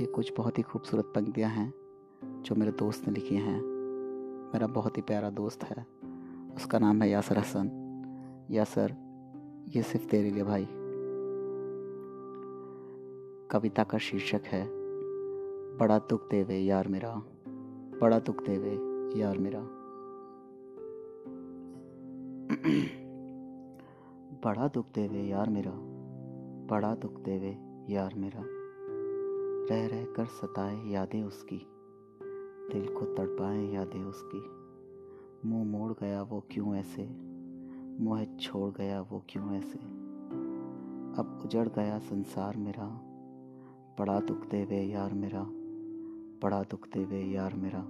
ये कुछ बहुत ही खूबसूरत पंक्तियाँ हैं, जो मेरे दोस्त ने लिखी हैं। मेरा बहुत ही प्यारा दोस्त है। उसका नाम है यासर हसन। यासर, ये सिर्फ़ तेरे लिए भाई। कविता का शीर्षक है, बड़ा दुख देवे यार मेरा, बड़ा दुख देवे यार मेरा। बड़ा दुख देवे यार मेरा, बड़ा दुख देवे यार मेरा। रह रह कर सताए यादें उसकी। दिल को तड़पाए यादें उसकी। मुँह मोड़ गया वो क्यों ऐसे? मुँह छोड़ गया वो क्यों ऐसे? अब उजड़ गया संसार मेरा। बड़ा दुख देवे यार मेरा। बड़ा दुख देवे यार मेरा।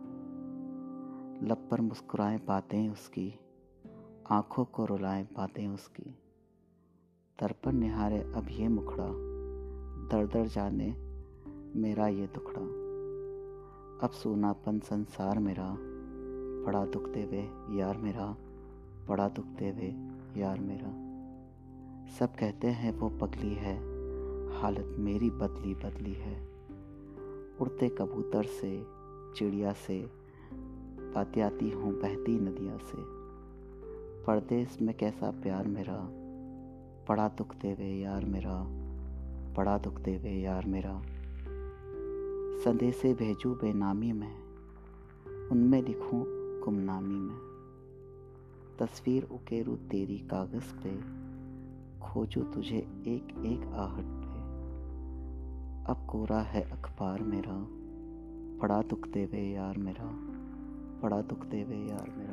लब पर मुस्कुराए बातें उसकी। आँखों को रुलाए बातें उसकी। दर्पण निहारे अब ये मुखड़ा। दर दर जाने मेरा ये दुखड़ा। अब सोनापन संसार मेरा, बड़ा दुख देवे यार मेरा, बड़ा दुख देवे यार मेरा। सब कहते हैं वो पगली है, हालत मेरी बदली बदली है। उड़ते कबूतर से, चिड़िया से बातें आती हूँ बहती नदिया से। परदेश में कैसा प्यार मेरा, बड़ा दुख देवे यार मेरा, बड़ा दुख देवे यार मेरा। संदेशे भेजू बेनामी में, उनमें लिखूं गुमनामी में। तस्वीर उकेरू तेरी कागज़ पे, खोजू तुझे एक एक आहट पे। अब कोरा है अखबार मेरा बड़ा दुख देवे यार मेरा बड़ा दुख देवे यार मेरा।